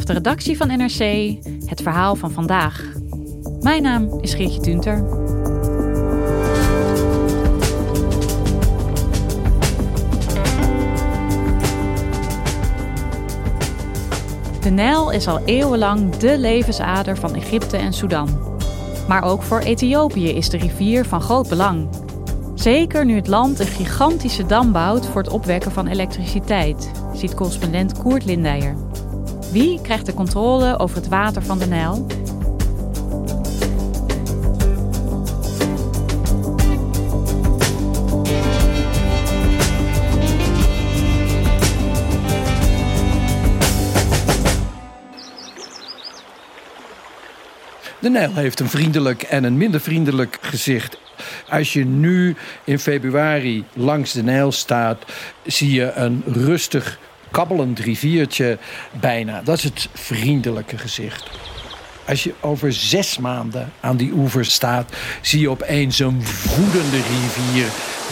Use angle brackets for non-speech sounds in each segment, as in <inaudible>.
vanaf de redactie van NRC het verhaal van vandaag. Mijn naam is Geertje Tunter. De Nijl is al eeuwenlang de levensader van Egypte en Sudan. Maar ook voor Ethiopië is de rivier van groot belang. Zeker nu het land een gigantische dam bouwt voor het opwekken van elektriciteit, ziet correspondent Koert Lindeyer. Wie krijgt de controle over het water van de Nijl? De Nijl heeft een vriendelijk en een minder vriendelijk gezicht. Als je nu in februari langs de Nijl staat, zie je een rustig kabbelend riviertje bijna. Dat is het vriendelijke gezicht. Als je over zes maanden aan die oever staat, zie je opeens een woedende rivier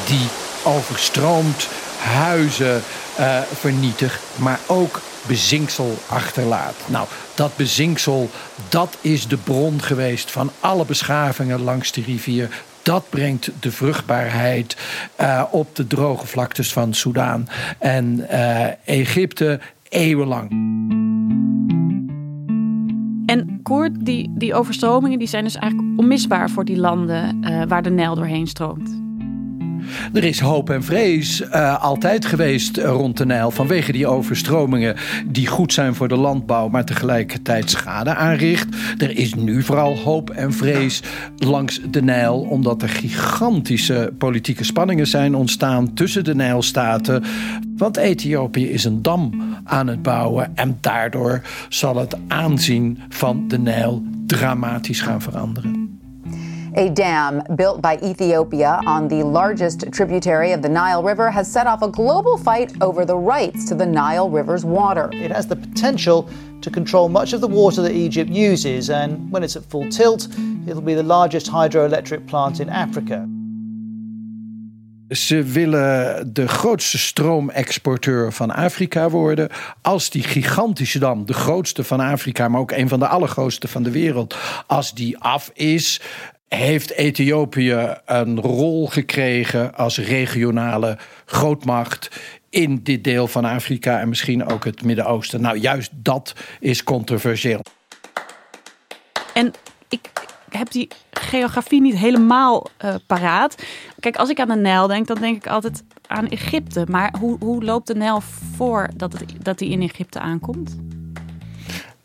die overstroomt, huizen uh, vernietigt, maar ook bezinksel achterlaat. Nou, dat bezinksel, dat is de bron geweest van alle beschavingen langs de rivier. Dat brengt de vruchtbaarheid uh, op de droge vlaktes van Soudaan en uh, Egypte eeuwenlang. En Koert, die, die overstromingen die zijn dus eigenlijk onmisbaar voor die landen uh, waar de Nijl doorheen stroomt. Er is hoop en vrees uh, altijd geweest rond de Nijl vanwege die overstromingen die goed zijn voor de landbouw, maar tegelijkertijd schade aanricht. Er is nu vooral hoop en vrees langs de Nijl, omdat er gigantische politieke spanningen zijn ontstaan tussen de Nijlstaten. Want Ethiopië is een dam aan het bouwen en daardoor zal het aanzien van de Nijl dramatisch gaan veranderen. A dam built by Ethiopia on the largest tributary of the Nile River has set off a global fight over the rights to the Nile River's water. It has the potential to control much of the water that Egypt uses, and when it's at full tilt, it'll be the largest hydroelectric plant in Africa. Ze willen de grootste stroomexporteur van Afrika worden. Als die gigantische dam, de grootste van Afrika, maar ook een van de allergrootste van de wereld, als die af is, heeft Ethiopië een rol gekregen als regionale grootmacht in dit deel van Afrika en misschien ook het Midden-Oosten. Nou, juist dat is controversieel. En ik heb die geografie niet helemaal uh, paraat. Kijk, als ik aan de Nijl denk, dan denk ik altijd aan Egypte. Maar hoe, hoe loopt de Nijl voor dat, het, dat die in Egypte aankomt?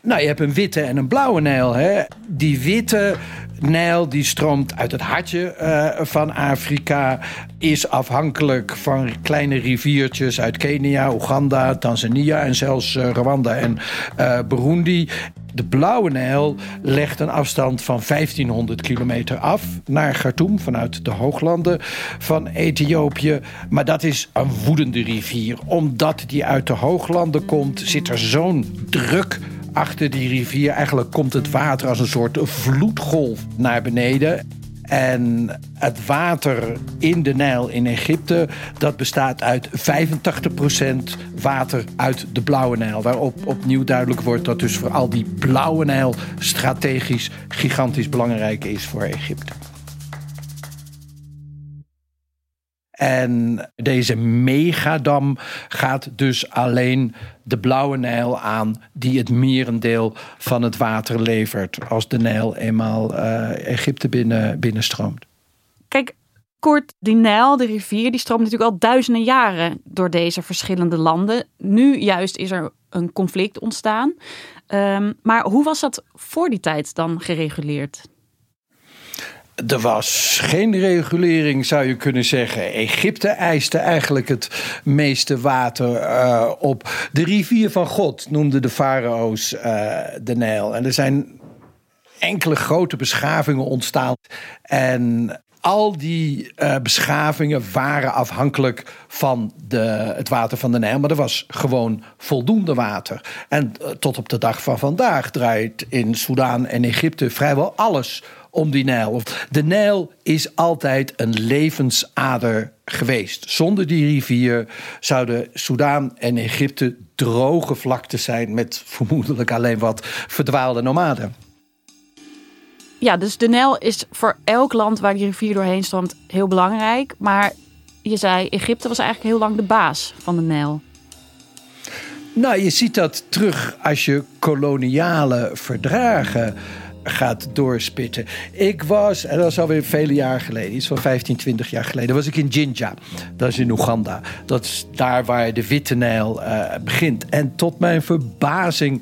Nou, je hebt een witte en een blauwe Nijl. Hè? Die witte Nijl die stroomt uit het hartje uh, van Afrika. Is afhankelijk van kleine riviertjes uit Kenia, Oeganda, Tanzania en zelfs uh, Rwanda en uh, Burundi. De Blauwe Nijl legt een afstand van 1500 kilometer af naar Khartoum vanuit de hooglanden van Ethiopië. Maar dat is een woedende rivier. Omdat die uit de hooglanden komt, zit er zo'n druk achter die rivier. Eigenlijk komt het water als een soort vloedgolf naar beneden. En het water in de Nijl in Egypte, dat bestaat uit 85% water uit de Blauwe Nijl. Waarop opnieuw duidelijk wordt dat dus vooral die Blauwe Nijl strategisch gigantisch belangrijk is voor Egypte. En deze megadam gaat dus alleen de Blauwe Nijl aan, die het merendeel van het water levert. als de Nijl eenmaal uh, Egypte binnen, binnenstroomt. Kijk, Kort, die Nijl, de rivier, die stroomt natuurlijk al duizenden jaren door deze verschillende landen. Nu juist is er een conflict ontstaan. Um, maar hoe was dat voor die tijd dan gereguleerd? Er was geen regulering, zou je kunnen zeggen. Egypte eiste eigenlijk het meeste water uh, op. De rivier van God noemden de farao's uh, de Nijl. En er zijn enkele grote beschavingen ontstaan. En al die uh, beschavingen waren afhankelijk van de, het water van de Nijl. Maar er was gewoon voldoende water. En tot op de dag van vandaag draait in Soudaan en Egypte vrijwel alles om die Nijl. De Nijl is altijd een levensader geweest. Zonder die rivier zouden Soudaan en Egypte droge vlaktes zijn met vermoedelijk alleen wat verdwaalde nomaden. Ja, dus de Nijl is voor elk land waar die rivier doorheen stroomt heel belangrijk. Maar je zei, Egypte was eigenlijk heel lang de baas van de Nijl. Nou, je ziet dat terug als je koloniale verdragen gaat doorspitten. Ik was, en dat is alweer vele jaar geleden, iets van 15, 20 jaar geleden, was ik in Jinja. Dat is in Oeganda. Dat is daar waar de Witte Nijl uh, begint. En tot mijn verbazing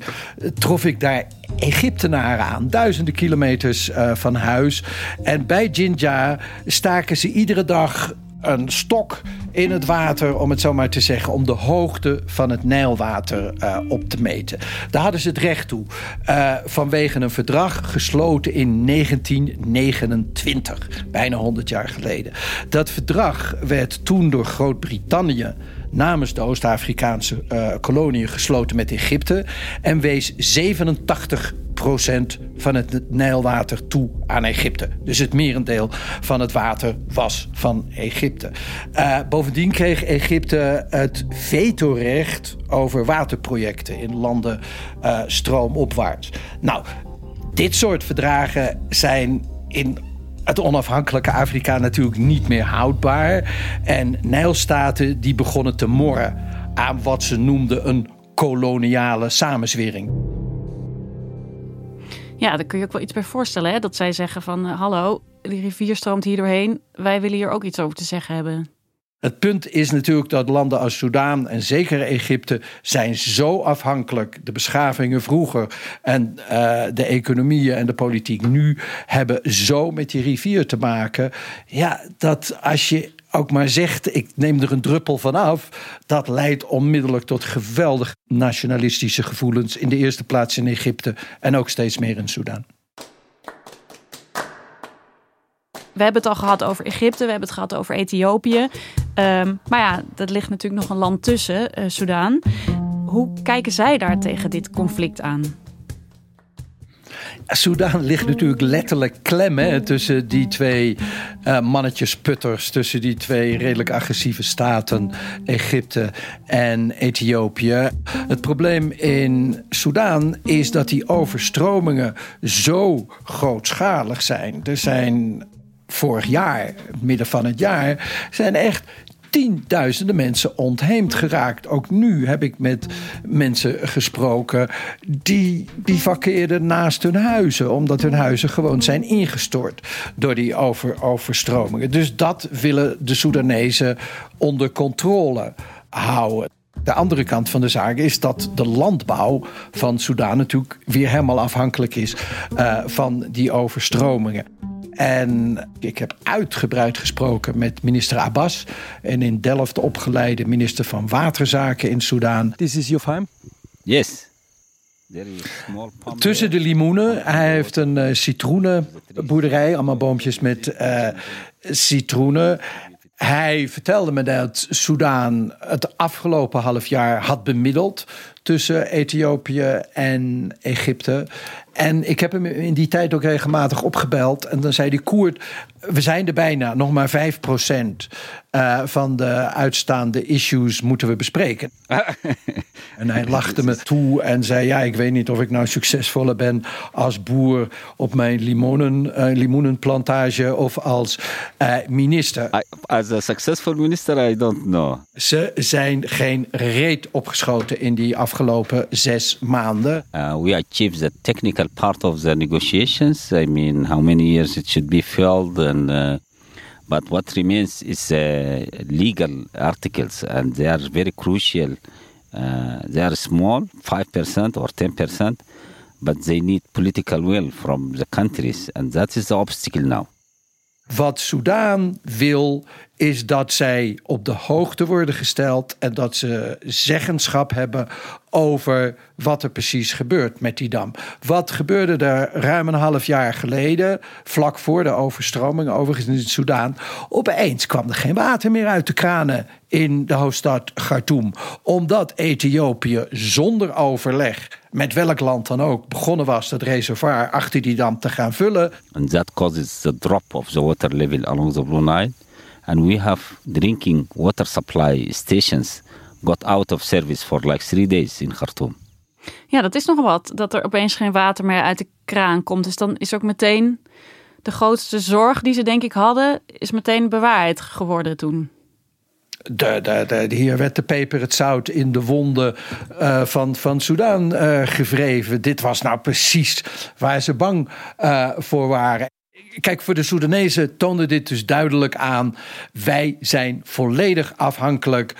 trof ik daar Egyptenaren aan, duizenden kilometers uh, van huis. En bij Jinja staken ze iedere dag een stok in het water, om het zo maar te zeggen, om de hoogte van het Nijlwater uh, op te meten. Daar hadden ze het recht toe. Uh, vanwege een verdrag gesloten in 1929, bijna 100 jaar geleden. Dat verdrag werd toen door Groot-Brittannië namens de Oost-Afrikaanse uh, koloniën gesloten met Egypte en wees 87% van het Nijlwater toe aan Egypte. Dus het merendeel van het water was van Egypte. Uh, bovendien kreeg Egypte het vetorecht over waterprojecten in landen uh, stroomopwaarts. Nou, dit soort verdragen zijn in het onafhankelijke Afrika natuurlijk niet meer houdbaar. En Nijlstaten die begonnen te morren aan wat ze noemden een koloniale samenzwering. Ja, daar kun je ook wel iets bij voorstellen. Hè? Dat zij zeggen van uh, hallo, die rivier stroomt hier doorheen. Wij willen hier ook iets over te zeggen hebben. Het punt is natuurlijk dat landen als Soudaan en zeker Egypte zijn zo afhankelijk. De beschavingen vroeger en uh, de economieën en de politiek nu hebben zo met die rivier te maken. Ja, dat als je ook maar zegt: ik neem er een druppel van af, dat leidt onmiddellijk tot geweldig nationalistische gevoelens. In de eerste plaats in Egypte en ook steeds meer in Soudaan. We hebben het al gehad over Egypte, we hebben het gehad over Ethiopië. Um, maar ja, dat ligt natuurlijk nog een land tussen, uh, Soudaan. Hoe kijken zij daar tegen dit conflict aan? Soudaan ligt natuurlijk letterlijk klem hè, tussen die twee uh, mannetjes putters, tussen die twee redelijk agressieve staten, Egypte en Ethiopië. Het probleem in Soudaan is dat die overstromingen zo grootschalig zijn. Er zijn vorig jaar, midden van het jaar, zijn echt tienduizenden mensen ontheemd geraakt. Ook nu heb ik met mensen gesproken die bivakkeerden naast hun huizen, omdat hun huizen gewoon zijn ingestort door die over, overstromingen. Dus dat willen de Soedanezen onder controle houden. De andere kant van de zaak is dat de landbouw van Soedan natuurlijk weer helemaal afhankelijk is uh, van die overstromingen. En ik heb uitgebreid gesproken met minister Abbas. En in Delft opgeleide minister van Waterzaken in Soudaan. This is your farm? Yes. Tussen de limoenen. Hij heeft een uh, citroenenboerderij. Allemaal boompjes met uh, citroenen. Hij vertelde me dat Soudaan het afgelopen half jaar had bemiddeld tussen Ethiopië en Egypte. En ik heb hem in die tijd ook regelmatig opgebeld. En dan zei hij: Koert, we zijn er bijna, nog maar 5% uh, van de uitstaande issues moeten we bespreken. <laughs> en hij lachte me toe en zei: Ja, ik weet niet of ik nou succesvoller ben als boer op mijn limoenen, uh, limoenenplantage of als uh, minister. I, as a successful minister, I don't know. Ze zijn geen reet opgeschoten in die afgelopen zes maanden. we achieved the technical part of the negotiations. I mean, how many years it should be filled. And, uh, but what remains is uh, legal articles, and they are very crucial. Uh, they are small, 5% or 10%, but they need political will from the countries, and that is the obstacle now. Wat Soudaan wil is dat zij op de hoogte worden gesteld en dat ze zeggenschap hebben over wat er precies gebeurt met die dam. Wat gebeurde er ruim een half jaar geleden, vlak voor de overstroming, overigens in het Soudaan? Opeens kwam er geen water meer uit de kranen in de hoofdstad Khartoum, omdat Ethiopië zonder overleg met welk land dan ook begonnen was dat reservoir achter die dam te gaan vullen. And that causes the drop of the water level along the Blue Nile. And we have drinking water supply stations got out of service for like three days in Khartoum. Ja, dat is nog wat. Dat er opeens geen water meer uit de kraan komt. Dus dan is ook meteen de grootste zorg die ze denk ik hadden, is meteen bewaarheid geworden toen. De, de, de, hier werd de peper het zout in de wonden uh, van, van Soudaan uh, gevreven. Dit was nou precies waar ze bang uh, voor waren. Kijk, voor de Soedanezen toonde dit dus duidelijk aan. Wij zijn volledig afhankelijk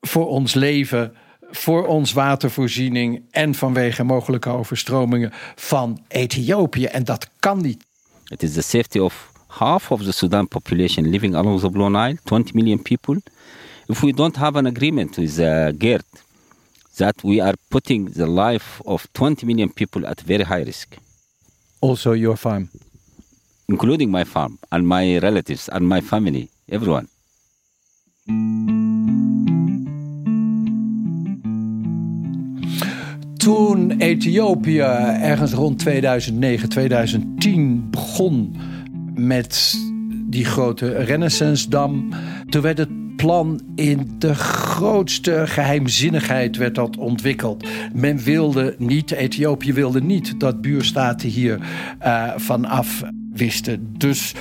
voor ons leven, voor ons watervoorziening en vanwege mogelijke overstromingen van Ethiopië. En dat kan niet. It is the safety of half of the Sudan population living along the Blue Nile, 20 million people. If we don't have an agreement with uh, GERD, that we are putting the life of 20 million people at very high risk. Also your farm? Including my farm and my relatives and my family, everyone. Toen Ethiopië ergens rond 2009, 2010 begon met die grote Renaissance-dam, toen werd het plan in de grootste geheimzinnigheid werd dat ontwikkeld. Men wilde niet, Ethiopië wilde niet dat buurstaten hier uh, vanaf wisten. Dus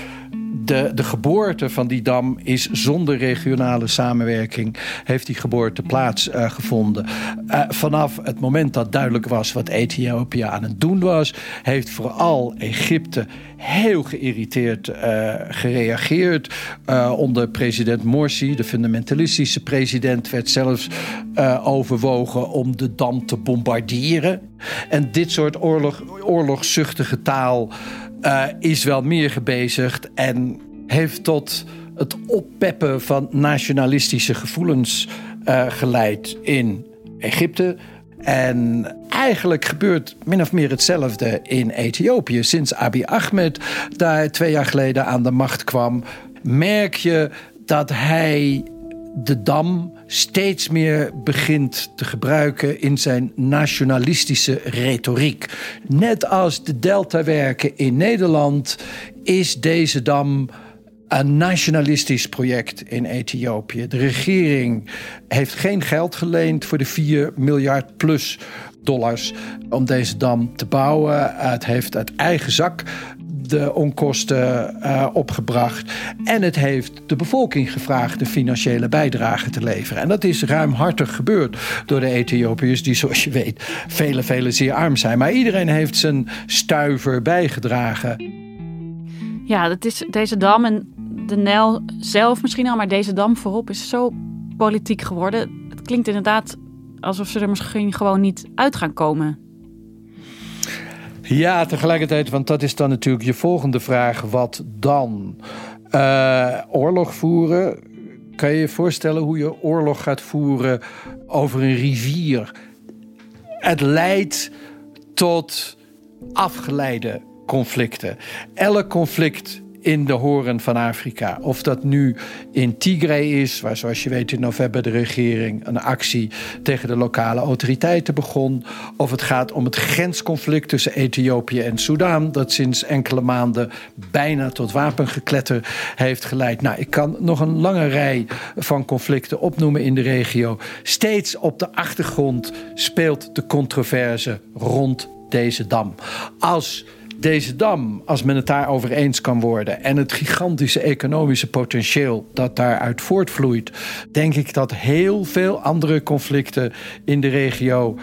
de, de geboorte van die dam is zonder regionale samenwerking, heeft die geboorte plaatsgevonden. Uh, uh, vanaf het moment dat duidelijk was wat Ethiopië aan het doen was, heeft vooral Egypte heel geïrriteerd uh, gereageerd. onder president Morsi, de fundamentalistische president, werd zelfs overwogen om de dam te bombarderen. En dit soort oorlog, oorlogszuchtige taal uh, is wel meer gebezigd en heeft tot het oppeppen van nationalistische gevoelens uh, geleid in Egypte. En eigenlijk gebeurt min of meer hetzelfde in Ethiopië. Sinds Abiy Ahmed daar twee jaar geleden aan de macht kwam, merk je dat hij de dam steeds meer begint te gebruiken in zijn nationalistische retoriek. Net als de Deltawerken in Nederland is deze dam een nationalistisch project in Ethiopië. De regering heeft geen geld geleend voor de 4 miljard plus dollars om deze dam te bouwen. Het heeft uit eigen zak de onkosten uh, opgebracht. En het heeft de bevolking gevraagd de financiële bijdrage te leveren. En dat is ruimhartig gebeurd door de Ethiopiërs, die zoals je weet vele, vele zeer arm zijn. Maar iedereen heeft zijn stuiver bijgedragen. Ja, dat is deze dam en de Nijl zelf misschien al, maar deze dam voorop is zo politiek geworden. Het klinkt inderdaad alsof ze er misschien gewoon niet uit gaan komen. Ja, tegelijkertijd, want dat is dan natuurlijk je volgende vraag. Wat dan? Uh, oorlog voeren. Kan je je voorstellen hoe je oorlog gaat voeren over een rivier? Het leidt tot afgeleide conflicten. Elk conflict in de horen van Afrika. Of dat nu in Tigray is, waar zoals je weet in november de regering een actie tegen de lokale autoriteiten begon. Of het gaat om het grensconflict tussen Ethiopië en Soudaan, dat sinds enkele maanden bijna tot wapengekletter heeft geleid. Nou, ik kan nog een lange rij van conflicten opnoemen in de regio. Steeds op de achtergrond speelt de controverse rond deze dam. Als deze dam, als men het daarover eens kan worden en het gigantische economische potentieel dat daaruit voortvloeit, denk ik dat heel veel andere conflicten in de regio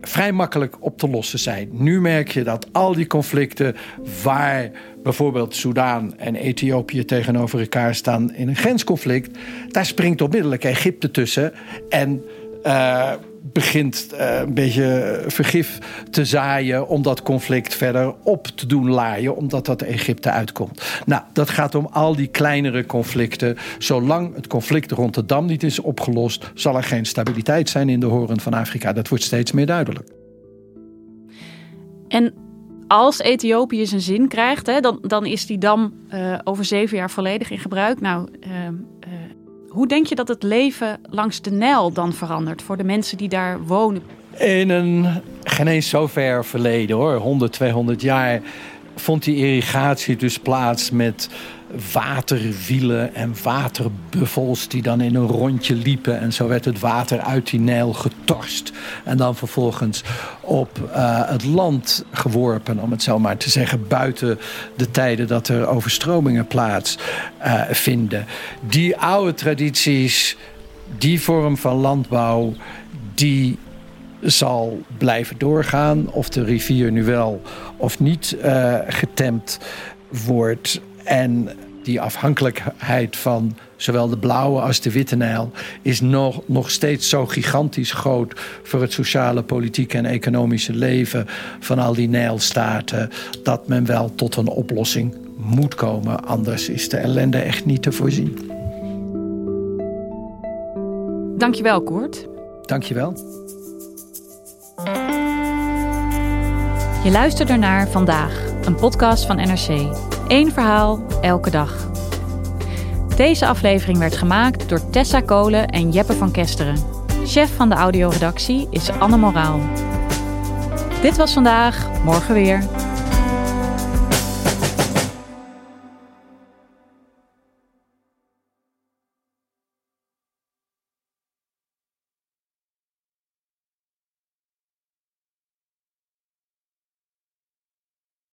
vrij makkelijk op te lossen zijn. Nu merk je dat al die conflicten waar bijvoorbeeld Soudaan en Ethiopië tegenover elkaar staan in een grensconflict, daar springt onmiddellijk Egypte tussen en uh, begint uh, een beetje vergif te zaaien om dat conflict verder op te doen laaien, omdat dat Egypte uitkomt. Nou, dat gaat om al die kleinere conflicten. Zolang het conflict rond de dam niet is opgelost, zal er geen stabiliteit zijn in de horen van Afrika. Dat wordt steeds meer duidelijk. En als Ethiopië zijn zin krijgt, hè, dan, dan is die dam uh, over zeven jaar volledig in gebruik. Nou, uh, uh, hoe denk je dat het leven langs de Nijl dan verandert voor de mensen die daar wonen? In een geen eens zo ver verleden hoor, 100, 200 jaar, vond die irrigatie dus plaats met waterwielen en waterbuffels die dan in een rondje liepen. En zo werd het water uit die Nijl getorst. En dan vervolgens op uh, het land geworpen, om het zo maar te zeggen, buiten de tijden dat er overstromingen plaats uh, vinden. Die oude tradities, die vorm van landbouw, die zal blijven doorgaan. Of de rivier nu wel of niet uh, getemd wordt. En die afhankelijkheid van zowel de blauwe als de witte Nijl is nog, nog steeds zo gigantisch groot voor het sociale, politieke en economische leven van al die Nijlstaten dat men wel tot een oplossing moet komen. Anders is de ellende echt niet te voorzien. Dankjewel, Koert. Dankjewel. Je luistert ernaar vandaag, een podcast van NRC. Eén verhaal, elke dag. Deze aflevering werd gemaakt door Tessa Kolen en Jeppe van Kesteren. Chef van de audioredactie is Anne Moraal. Dit was vandaag, morgen weer.